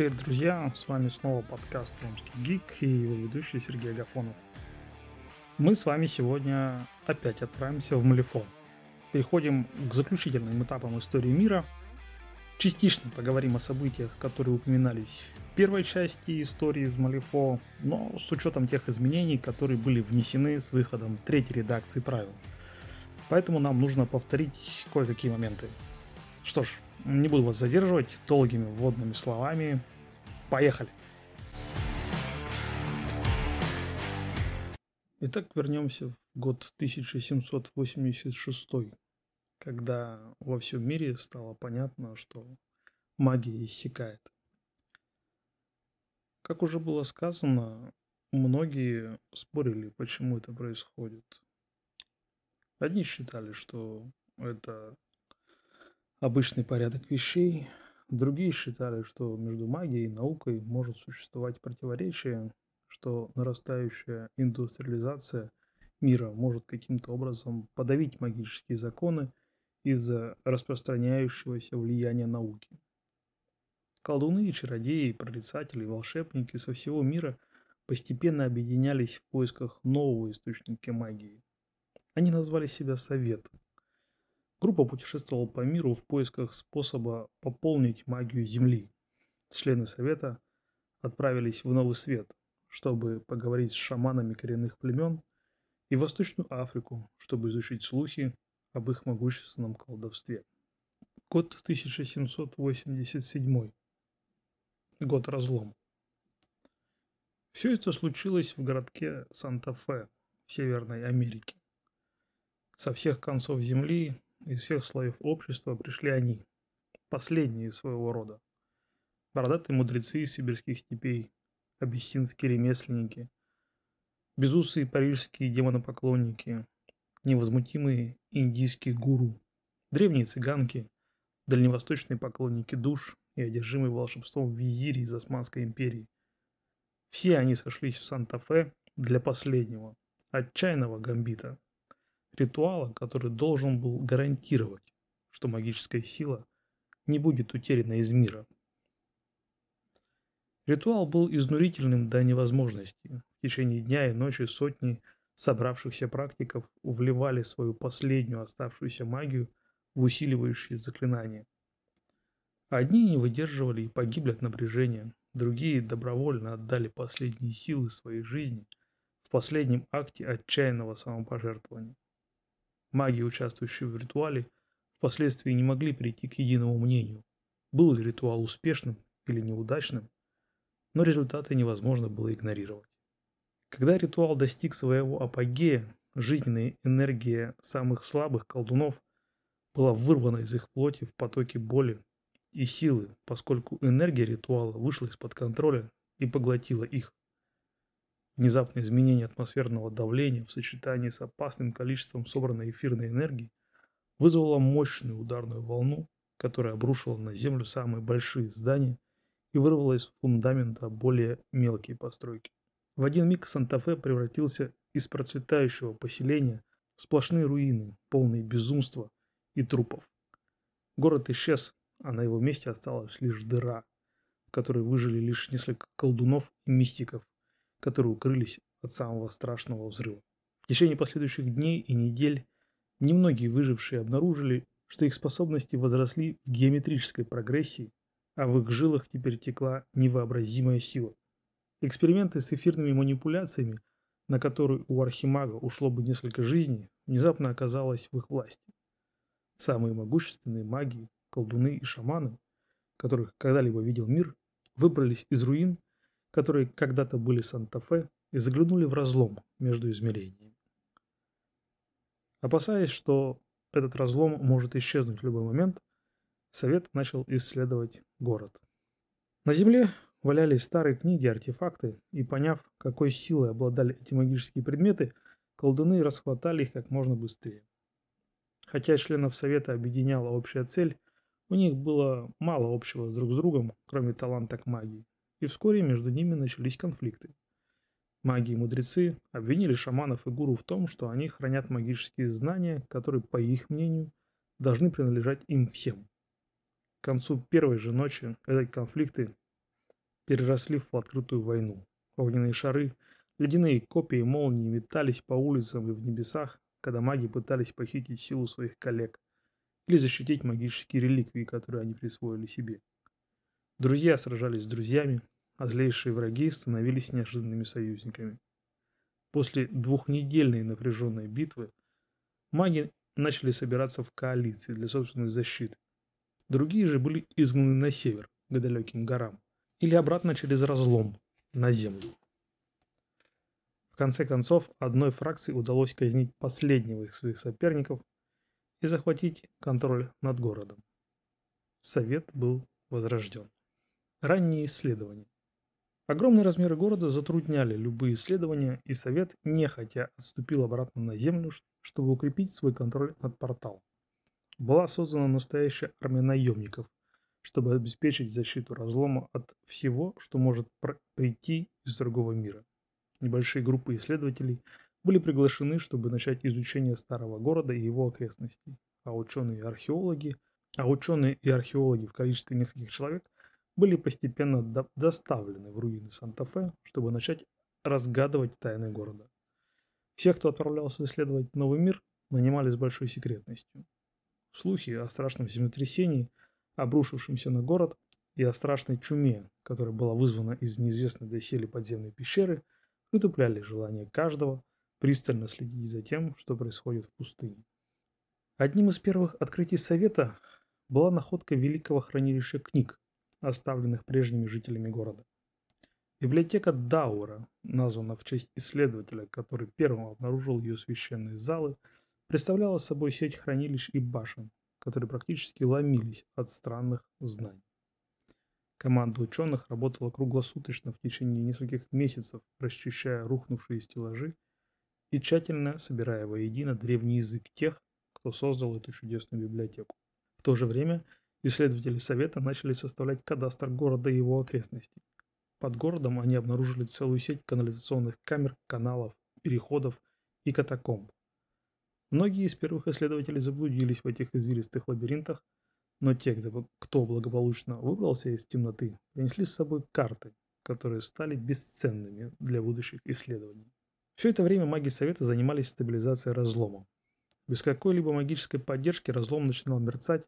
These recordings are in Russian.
Привет, друзья! С вами снова подкаст «Ромский гик» и его ведущий Сергей Агафонов. Мы с вами сегодня опять отправимся в Малифон. Переходим к заключительным этапам истории мира. Частично поговорим о событиях, которые упоминались в первой части истории из Малифо, но с учетом тех изменений, которые были внесены с выходом третьей редакции правил. Поэтому нам нужно повторить кое-какие моменты. Что ж, не буду вас задерживать долгими вводными словами. Поехали! Итак, вернемся в год 1786, когда во всем мире стало понятно, что магия иссякает. Как уже было сказано, многие спорили, почему это происходит. Одни считали, что это обычный порядок вещей. Другие считали, что между магией и наукой может существовать противоречие, что нарастающая индустриализация мира может каким-то образом подавить магические законы из-за распространяющегося влияния науки. Колдуны, чародеи, прорицатели, волшебники со всего мира постепенно объединялись в поисках нового источника магии. Они назвали себя Совет – Группа путешествовала по миру в поисках способа пополнить магию Земли. Члены Совета отправились в Новый Свет, чтобы поговорить с шаманами коренных племен, и в Восточную Африку, чтобы изучить слухи об их могущественном колдовстве. Год 1787. Год разлом. Все это случилось в городке Санта-Фе в Северной Америке. Со всех концов Земли из всех слоев общества пришли они, последние своего рода. Бородатые мудрецы сибирских степей, абиссинские ремесленники, безусые парижские демонопоклонники, невозмутимые индийские гуру, древние цыганки, дальневосточные поклонники душ и одержимые волшебством визири из Османской империи. Все они сошлись в Санта-Фе для последнего, отчаянного гамбита – ритуала, который должен был гарантировать, что магическая сила не будет утеряна из мира. Ритуал был изнурительным до невозможности. В течение дня и ночи сотни собравшихся практиков вливали свою последнюю оставшуюся магию в усиливающие заклинания. Одни не выдерживали и погибли от напряжения, другие добровольно отдали последние силы своей жизни в последнем акте отчаянного самопожертвования. Маги, участвующие в ритуале, впоследствии не могли прийти к единому мнению, был ли ритуал успешным или неудачным, но результаты невозможно было игнорировать. Когда ритуал достиг своего апогея, жизненная энергия самых слабых колдунов была вырвана из их плоти в потоке боли и силы, поскольку энергия ритуала вышла из-под контроля и поглотила их. Внезапное изменение атмосферного давления в сочетании с опасным количеством собранной эфирной энергии вызвало мощную ударную волну, которая обрушила на Землю самые большие здания и вырвала из фундамента более мелкие постройки. В один миг Санта-Фе превратился из процветающего поселения в сплошные руины, полные безумства и трупов. Город исчез, а на его месте осталась лишь дыра, в которой выжили лишь несколько колдунов и мистиков, которые укрылись от самого страшного взрыва. В течение последующих дней и недель немногие выжившие обнаружили, что их способности возросли в геометрической прогрессии, а в их жилах теперь текла невообразимая сила. Эксперименты с эфирными манипуляциями, на которые у архимага ушло бы несколько жизней, внезапно оказалось в их власти. Самые могущественные маги, колдуны и шаманы, которых когда-либо видел мир, выбрались из руин которые когда-то были Санта-Фе, и заглянули в разлом между измерениями. Опасаясь, что этот разлом может исчезнуть в любой момент, Совет начал исследовать город. На земле валялись старые книги, артефакты, и поняв, какой силой обладали эти магические предметы, колдуны расхватали их как можно быстрее. Хотя членов Совета объединяла общая цель, у них было мало общего друг с другом, кроме таланта к магии и вскоре между ними начались конфликты. Маги и мудрецы обвинили шаманов и гуру в том, что они хранят магические знания, которые, по их мнению, должны принадлежать им всем. К концу первой же ночи эти конфликты переросли в открытую войну. Огненные шары, ледяные копии молнии метались по улицам и в небесах, когда маги пытались похитить силу своих коллег или защитить магические реликвии, которые они присвоили себе. Друзья сражались с друзьями, а злейшие враги становились неожиданными союзниками. После двухнедельной напряженной битвы маги начали собираться в коалиции для собственной защиты. Другие же были изгнаны на север, к далеким горам, или обратно через разлом, на землю. В конце концов, одной фракции удалось казнить последнего из своих соперников и захватить контроль над городом. Совет был возрожден. Ранние исследования. Огромные размеры города затрудняли любые исследования, и Совет нехотя отступил обратно на Землю, чтобы укрепить свой контроль над порталом. Была создана настоящая армия наемников, чтобы обеспечить защиту разлома от всего, что может прийти из другого мира. Небольшие группы исследователей были приглашены, чтобы начать изучение старого города и его окрестностей, а ученые и археологи, а ученые и археологи в количестве нескольких человек были постепенно до доставлены в руины Санта-Фе, чтобы начать разгадывать тайны города. Всех, кто отправлялся исследовать новый мир, нанимали с большой секретностью. Слухи о страшном землетрясении, обрушившемся на город, и о страшной чуме, которая была вызвана из неизвестной доселе подземной пещеры, вытупляли желание каждого пристально следить за тем, что происходит в пустыне. Одним из первых открытий Совета была находка великого хранилища книг, оставленных прежними жителями города. Библиотека Даура, названа в честь исследователя, который первым обнаружил ее священные залы, представляла собой сеть хранилищ и башен, которые практически ломились от странных знаний. Команда ученых работала круглосуточно в течение нескольких месяцев, расчищая рухнувшие стеллажи и тщательно собирая воедино древний язык тех, кто создал эту чудесную библиотеку. В то же время исследователи Совета начали составлять кадастр города и его окрестностей. Под городом они обнаружили целую сеть канализационных камер, каналов, переходов и катакомб. Многие из первых исследователей заблудились в этих извилистых лабиринтах, но те, кто благополучно выбрался из темноты, принесли с собой карты, которые стали бесценными для будущих исследований. Все это время маги Совета занимались стабилизацией разлома. Без какой-либо магической поддержки разлом начинал мерцать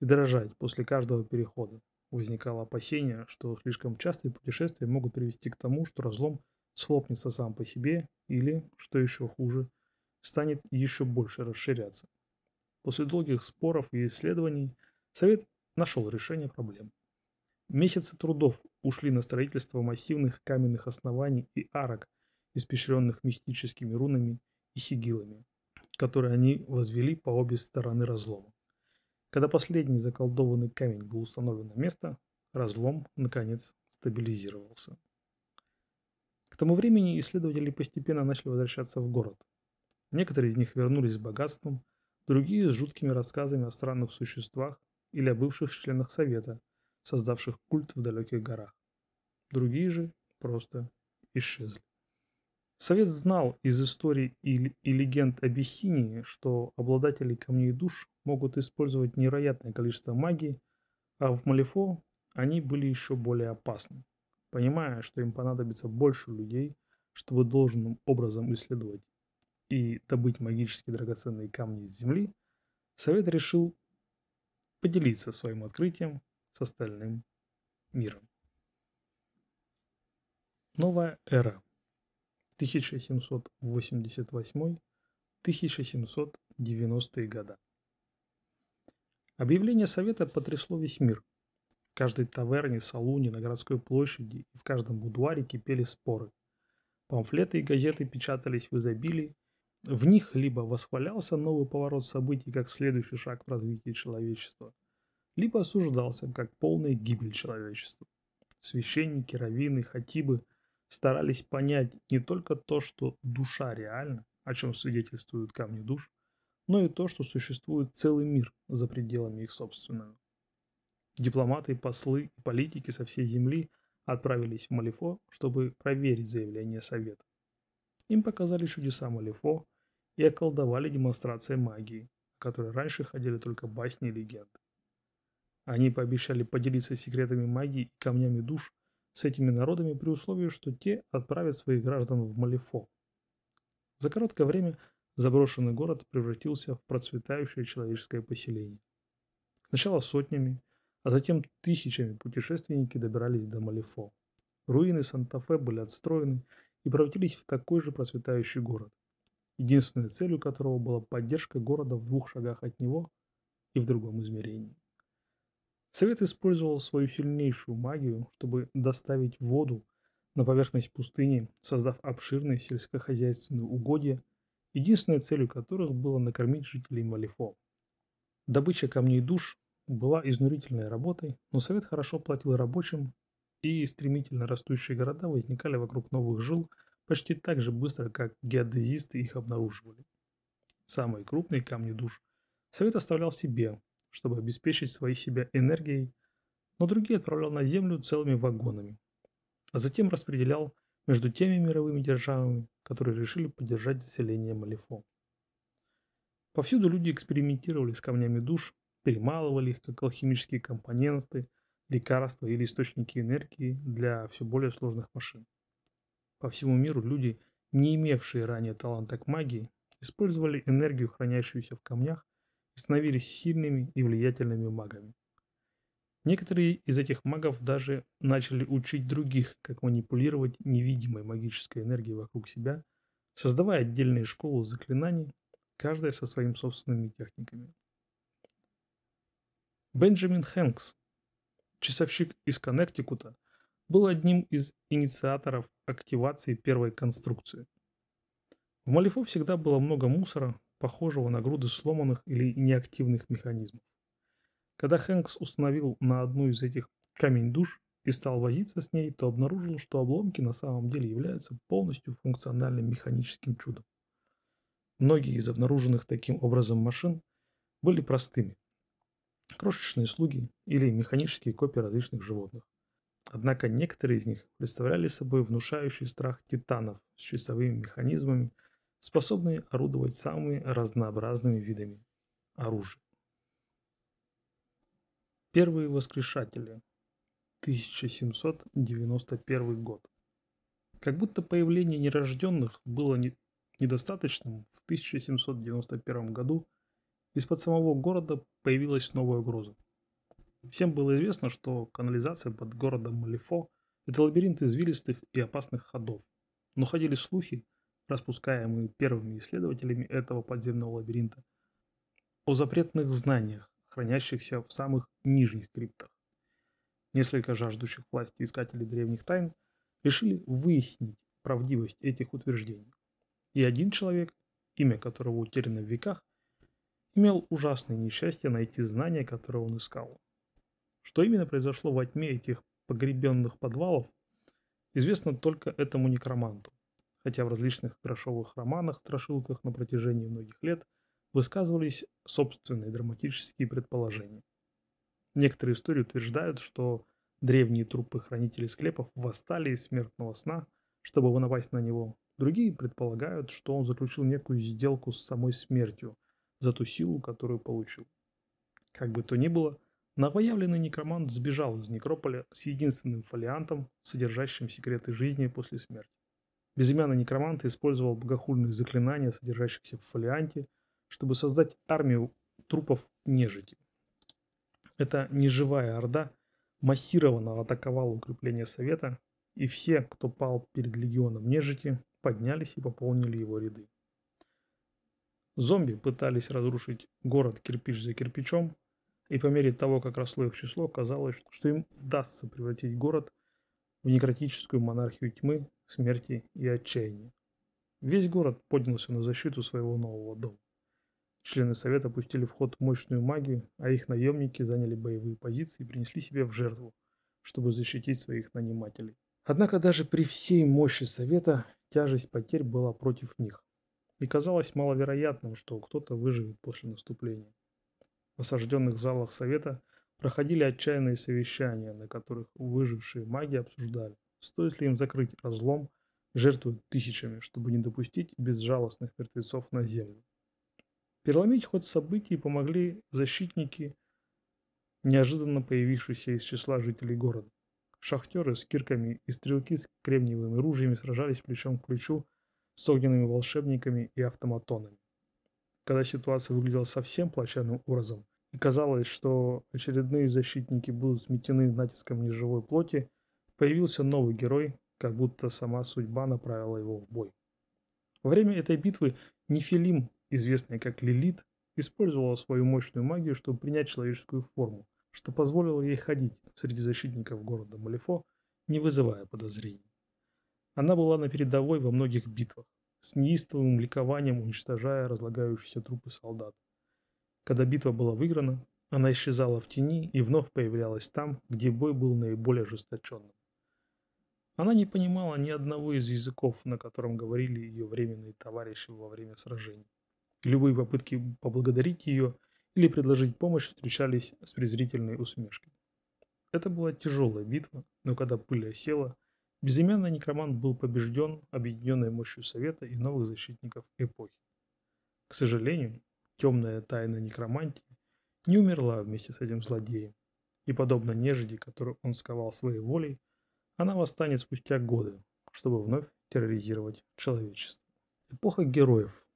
и дрожать после каждого перехода. Возникало опасение, что слишком частые путешествия могут привести к тому, что разлом схлопнется сам по себе или, что еще хуже, станет еще больше расширяться. После долгих споров и исследований Совет нашел решение проблем. Месяцы трудов ушли на строительство массивных каменных оснований и арок испещренных мистическими рунами и сигилами, которые они возвели по обе стороны разлома. Когда последний заколдованный камень был установлен на место, разлом, наконец, стабилизировался. К тому времени исследователи постепенно начали возвращаться в город. Некоторые из них вернулись с богатством, другие с жуткими рассказами о странных существах или о бывших членах Совета, создавших культ в далеких горах. Другие же просто исчезли. Совет знал из историй и, и легенд Абиссинии, что обладатели камней душ могут использовать невероятное количество магии, а в Малифо они были еще более опасны. Понимая, что им понадобится больше людей, чтобы должным образом исследовать и добыть магические драгоценные камни из земли, Совет решил поделиться своим открытием с остальным миром. Новая эра 1788-1790 года. Объявление Совета потрясло весь мир. В каждой таверне, салуне, на городской площади и в каждом будуаре кипели споры. Памфлеты и газеты печатались в изобилии. В них либо восхвалялся новый поворот событий как следующий шаг в развитии человечества, либо осуждался как полная гибель человечества. Священники, раввины, хатибы – старались понять не только то, что душа реальна, о чем свидетельствуют камни душ, но и то, что существует целый мир за пределами их собственного. Дипломаты, послы и политики со всей земли отправились в Малифо, чтобы проверить заявление Совета. Им показали чудеса Малифо и околдовали демонстрацией магии, о которой раньше ходили только басни и легенды. Они пообещали поделиться секретами магии и камнями душ с этими народами при условии, что те отправят своих граждан в Малифо. За короткое время заброшенный город превратился в процветающее человеческое поселение. Сначала сотнями, а затем тысячами путешественники добирались до Малифо. Руины Санта-Фе были отстроены и превратились в такой же процветающий город, единственной целью которого была поддержка города в двух шагах от него и в другом измерении. Совет использовал свою сильнейшую магию, чтобы доставить воду на поверхность пустыни, создав обширные сельскохозяйственные угодья, единственной целью которых было накормить жителей Малифо. Добыча камней душ была изнурительной работой, но Совет хорошо платил рабочим, и стремительно растущие города возникали вокруг новых жил почти так же быстро, как геодезисты их обнаруживали. Самые крупные камни душ Совет оставлял себе, чтобы обеспечить свои себя энергией, но другие отправлял на Землю целыми вагонами, а затем распределял между теми мировыми державами, которые решили поддержать заселение Малифо. Повсюду люди экспериментировали с камнями душ, перемалывали их как алхимические компоненты, лекарства или источники энергии для все более сложных машин. По всему миру люди, не имевшие ранее таланта к магии, использовали энергию, хранящуюся в камнях, и становились сильными и влиятельными магами. Некоторые из этих магов даже начали учить других, как манипулировать невидимой магической энергией вокруг себя, создавая отдельные школы заклинаний, каждая со своими собственными техниками. Бенджамин Хэнкс, часовщик из Коннектикута, был одним из инициаторов активации первой конструкции. В Малифо всегда было много мусора, похожего на груды сломанных или неактивных механизмов. Когда Хэнкс установил на одну из этих камень душ и стал возиться с ней, то обнаружил, что обломки на самом деле являются полностью функциональным механическим чудом. Многие из обнаруженных таким образом машин были простыми. Крошечные слуги или механические копии различных животных. Однако некоторые из них представляли собой внушающий страх титанов с часовыми механизмами, способные орудовать самыми разнообразными видами оружия. Первые воскрешатели. 1791 год. Как будто появление нерожденных было не, недостаточным, в 1791 году из-под самого города появилась новая угроза. Всем было известно, что канализация под городом Малифо – это лабиринт извилистых и опасных ходов. Но ходили слухи, распускаемые первыми исследователями этого подземного лабиринта, о запретных знаниях, хранящихся в самых нижних криптах. Несколько жаждущих власти искателей древних тайн решили выяснить правдивость этих утверждений. И один человек, имя которого утеряно в веках, имел ужасное несчастье найти знания, которые он искал. Что именно произошло во тьме этих погребенных подвалов, известно только этому некроманту, хотя в различных грошовых романах, страшилках на протяжении многих лет высказывались собственные драматические предположения. Некоторые истории утверждают, что древние трупы хранителей склепов восстали из смертного сна, чтобы напасть на него. Другие предполагают, что он заключил некую сделку с самой смертью за ту силу, которую получил. Как бы то ни было, новоявленный некромант сбежал из некрополя с единственным фолиантом, содержащим секреты жизни после смерти. Безымянный некромант использовал богохульные заклинания, содержащиеся в фолианте, чтобы создать армию трупов нежити. Эта неживая орда массированно атаковала укрепление Совета, и все, кто пал перед легионом нежити, поднялись и пополнили его ряды. Зомби пытались разрушить город кирпич за кирпичом, и по мере того, как росло их число, казалось, что им удастся превратить город в некротическую монархию тьмы, смерти и отчаяния. Весь город поднялся на защиту своего нового дома. Члены Совета пустили в ход мощную магию, а их наемники заняли боевые позиции и принесли себе в жертву, чтобы защитить своих нанимателей. Однако даже при всей мощи Совета тяжесть потерь была против них. И казалось маловероятным, что кто-то выживет после наступления. В осажденных залах Совета проходили отчаянные совещания, на которых выжившие маги обсуждали, стоит ли им закрыть разлом, жертвуя тысячами, чтобы не допустить безжалостных мертвецов на землю. Переломить ход событий помогли защитники, неожиданно появившиеся из числа жителей города. Шахтеры с кирками и стрелки с кремниевыми ружьями сражались плечом к плечу с огненными волшебниками и автоматонами. Когда ситуация выглядела совсем плачевным образом, и казалось, что очередные защитники будут сметены натиском неживой плоти, появился новый герой, как будто сама судьба направила его в бой. Во время этой битвы Нефилим, известный как Лилит, использовала свою мощную магию, чтобы принять человеческую форму, что позволило ей ходить среди защитников города Малифо, не вызывая подозрений. Она была на передовой во многих битвах, с неистовым ликованием уничтожая разлагающиеся трупы солдат. Когда битва была выиграна, она исчезала в тени и вновь появлялась там, где бой был наиболее ожесточенным. Она не понимала ни одного из языков, на котором говорили ее временные товарищи во время сражений. Любые попытки поблагодарить ее или предложить помощь встречались с презрительной усмешкой. Это была тяжелая битва, но когда пыль осела, безымянный некромант был побежден объединенной мощью Совета и новых защитников эпохи. К сожалению, темная тайна некромантии не умерла вместе с этим злодеем, и подобно нежити, которую он сковал своей волей, она восстанет спустя годы, чтобы вновь терроризировать человечество. Эпоха героев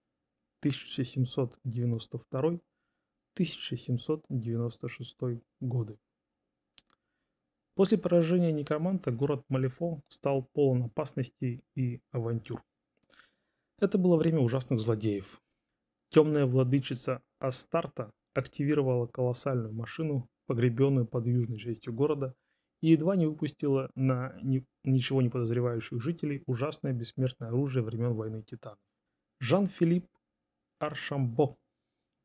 1792-1796 годы. После поражения некроманта город Малифо стал полон опасностей и авантюр. Это было время ужасных злодеев. Темная владычица Астарта активировала колоссальную машину, погребенную под южной частью города, и едва не выпустила на ни, ничего не подозревающих жителей ужасное бессмертное оружие времен войны Титанов. Жан-Филипп Аршамбо,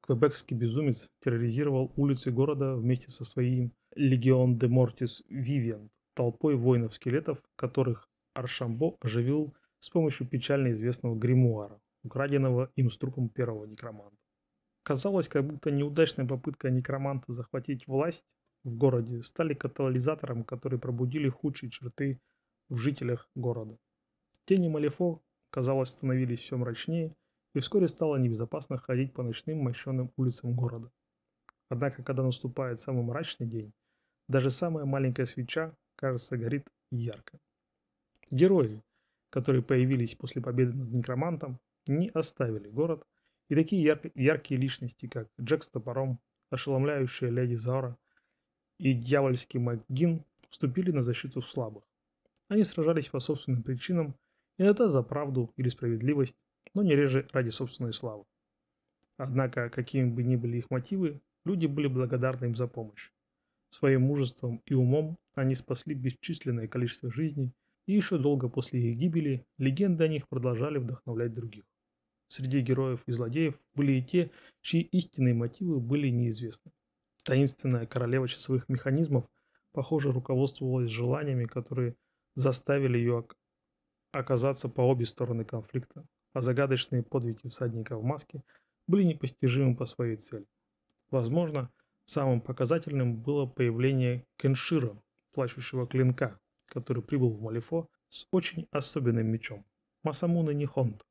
квебекский безумец, терроризировал улицы города вместе со своим Легион де Мортис Вивиан, толпой воинов-скелетов, которых Аршамбо оживил с помощью печально известного гримуара, украденного им с трупом первого некроманта. Казалось, как будто неудачная попытка некроманта захватить власть в городе стали катализатором, которые пробудили худшие черты в жителях города. Тени Малифо, казалось, становились все мрачнее, и вскоре стало небезопасно ходить по ночным мощенным улицам города. Однако, когда наступает самый мрачный день, даже самая маленькая свеча, кажется, горит ярко. Герои, которые появились после победы над некромантом, не оставили город, и такие ярк- яркие личности, как Джек с топором, ошеломляющая леди Зара и дьявольский МакГин, вступили на защиту слабых. Они сражались по собственным причинам, иногда за правду или справедливость, но не реже ради собственной славы. Однако, какими бы ни были их мотивы, люди были благодарны им за помощь. Своим мужеством и умом они спасли бесчисленное количество жизней, и еще долго после их гибели легенды о них продолжали вдохновлять других. Среди героев и злодеев были и те, чьи истинные мотивы были неизвестны. Таинственная королева часовых механизмов, похоже, руководствовалась желаниями, которые заставили ее оказаться по обе стороны конфликта, а загадочные подвиги всадника в маске были непостижимы по своей цели. Возможно, самым показательным было появление Кеншира, плачущего клинка, который прибыл в Малифо с очень особенным мечом – Масамуна Нихонд.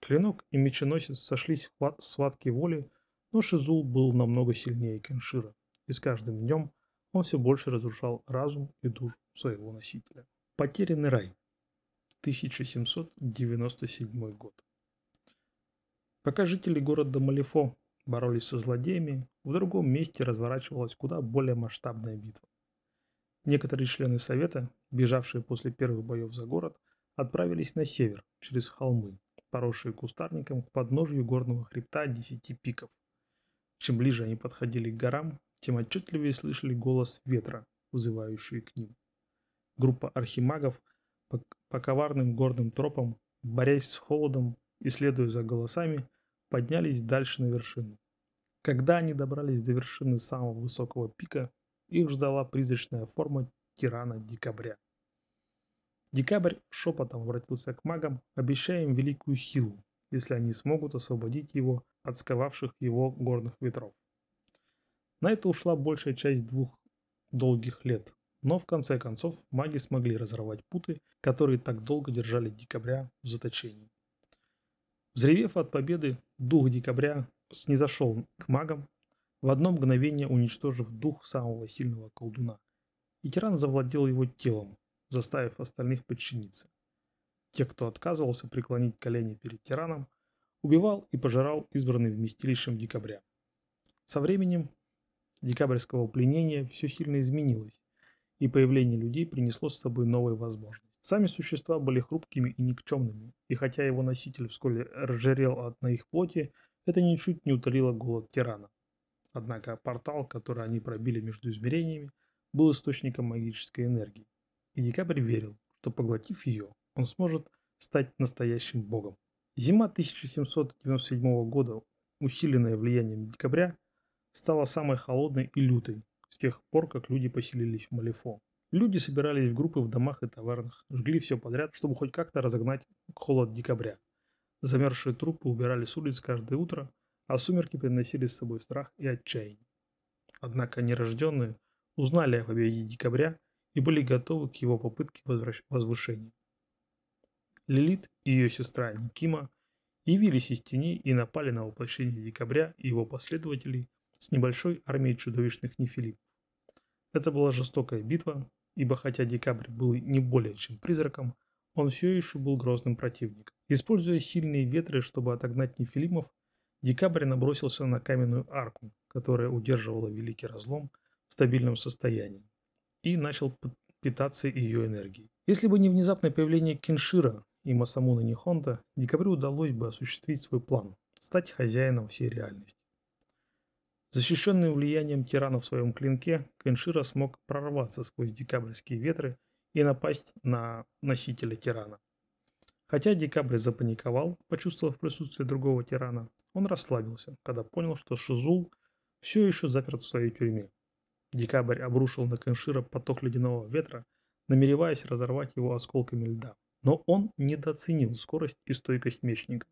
Клинок и меченосец сошлись в схватке воли, но Шизул был намного сильнее Кеншира, и с каждым днем он все больше разрушал разум и душу своего носителя. Потерянный рай. 1797 год. Пока жители города Малифо боролись со злодеями, в другом месте разворачивалась куда более масштабная битва. Некоторые члены Совета, бежавшие после первых боев за город, отправились на север, через холмы, поросшие кустарником к подножью горного хребта десяти пиков. Чем ближе они подходили к горам, тем отчетливее слышали голос ветра, вызывающий к ним. Группа архимагов по, по коварным горным тропам, борясь с холодом и следуя за голосами, поднялись дальше на вершину. Когда они добрались до вершины самого высокого пика, их ждала призрачная форма тирана Декабря. Декабрь шепотом обратился к магам, обещая им великую силу, если они смогут освободить его от сковавших его горных ветров. На это ушла большая часть двух долгих лет, но в конце концов маги смогли разорвать путы, которые так долго держали декабря в заточении. Взревев от победы, дух декабря снизошел к магам, в одно мгновение уничтожив дух самого сильного колдуна, и тиран завладел его телом, заставив остальных подчиниться. Тех, кто отказывался преклонить колени перед тираном, убивал и пожирал избранный вместилищем декабря. Со временем декабрьского пленения все сильно изменилось, и появление людей принесло с собой новые возможности. Сами существа были хрупкими и никчемными, и хотя его носитель вскоре разжирел от на их плоти, это ничуть не утолило голод тирана. Однако портал, который они пробили между измерениями, был источником магической энергии. И Декабрь верил, что поглотив ее, он сможет стать настоящим богом. Зима 1797 года, усиленная влиянием декабря, стала самой холодной и лютой с тех пор, как люди поселились в Малифо. Люди собирались в группы в домах и тавернах, жгли все подряд, чтобы хоть как-то разогнать холод декабря. Замерзшие трупы убирали с улиц каждое утро, а сумерки приносили с собой страх и отчаяние. Однако нерожденные узнали о победе декабря и были готовы к его попытке возвращ... возвышения. Лилит и ее сестра Никима явились из теней и напали на воплощение декабря и его последователей с небольшой армией чудовищных нефилипов. Это была жестокая битва, ибо хотя декабрь был не более чем призраком, он все еще был грозным противником. Используя сильные ветры, чтобы отогнать нефилимов, декабрь набросился на каменную арку, которая удерживала Великий Разлом в стабильном состоянии, и начал питаться ее энергией. Если бы не внезапное появление Киншира и Масамуна Нихонта, декабрю удалось бы осуществить свой план – стать хозяином всей реальности. Защищенный влиянием тирана в своем клинке, Кеншира смог прорваться сквозь декабрьские ветры и напасть на носителя тирана. Хотя Декабрь запаниковал, почувствовав присутствие другого тирана, он расслабился, когда понял, что Шизул все еще заперт в своей тюрьме. Декабрь обрушил на Кеншира поток ледяного ветра, намереваясь разорвать его осколками льда. Но он недооценил скорость и стойкость мечника.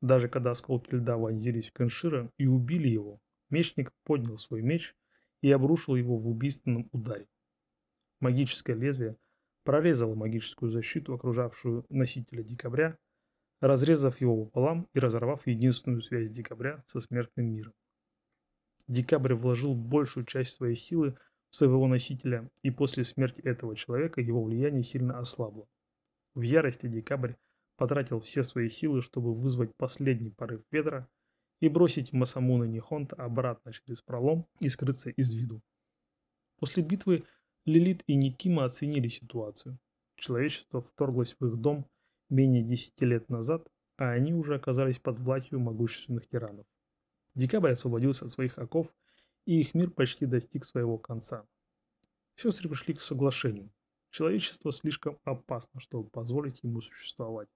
Даже когда осколки льда вонзились в Кеншира и убили его, мечник поднял свой меч и обрушил его в убийственном ударе. Магическое лезвие прорезало магическую защиту, окружавшую носителя декабря, разрезав его пополам и разорвав единственную связь декабря со смертным миром. Декабрь вложил большую часть своей силы в своего носителя, и после смерти этого человека его влияние сильно ослабло. В ярости Декабрь потратил все свои силы, чтобы вызвать последний порыв ветра и бросить Масамуна Нихонта обратно через пролом и скрыться из виду. После битвы Лилит и Никима оценили ситуацию. Человечество вторглось в их дом менее 10 лет назад, а они уже оказались под властью могущественных тиранов. Декабрь освободился от своих оков, и их мир почти достиг своего конца. Сестры пришли к соглашению. Человечество слишком опасно, чтобы позволить ему существовать.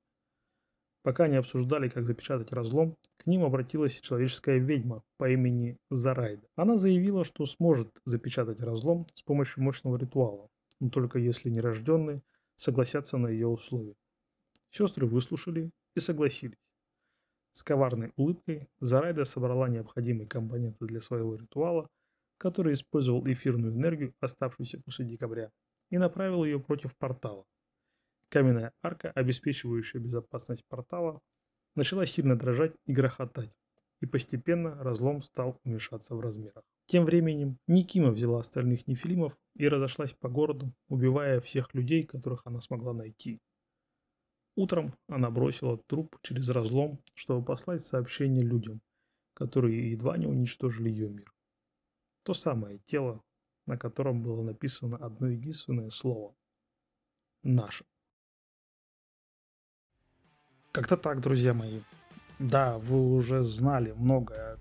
Пока они обсуждали, как запечатать разлом, к ним обратилась человеческая ведьма по имени Зарайда. Она заявила, что сможет запечатать разлом с помощью мощного ритуала, но только если нерожденные согласятся на ее условия. Сестры выслушали и согласились. С коварной улыбкой Зарайда собрала необходимые компоненты для своего ритуала, который использовал эфирную энергию, оставшуюся после декабря, и направил ее против портала. Каменная арка, обеспечивающая безопасность портала, начала сильно дрожать и грохотать, и постепенно разлом стал уменьшаться в размерах. Тем временем Никима взяла остальных нефилимов и разошлась по городу, убивая всех людей, которых она смогла найти. Утром она бросила труп через разлом, чтобы послать сообщение людям, которые едва не уничтожили ее мир. То самое тело, на котором было написано одно единственное слово – «наше». Как-то так, друзья мои. Да, вы уже знали многое,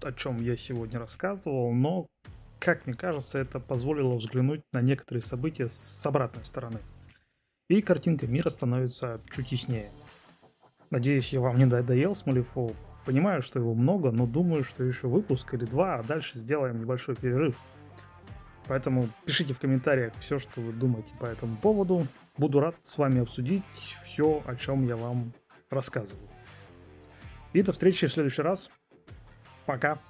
о чем я сегодня рассказывал, но, как мне кажется, это позволило взглянуть на некоторые события с обратной стороны. И картинка мира становится чуть яснее. Надеюсь, я вам не надоел с Малифоу. Понимаю, что его много, но думаю, что еще выпуск или два, а дальше сделаем небольшой перерыв. Поэтому пишите в комментариях все, что вы думаете по этому поводу. Буду рад с вами обсудить все, о чем я вам рассказываю. И до встречи в следующий раз. Пока.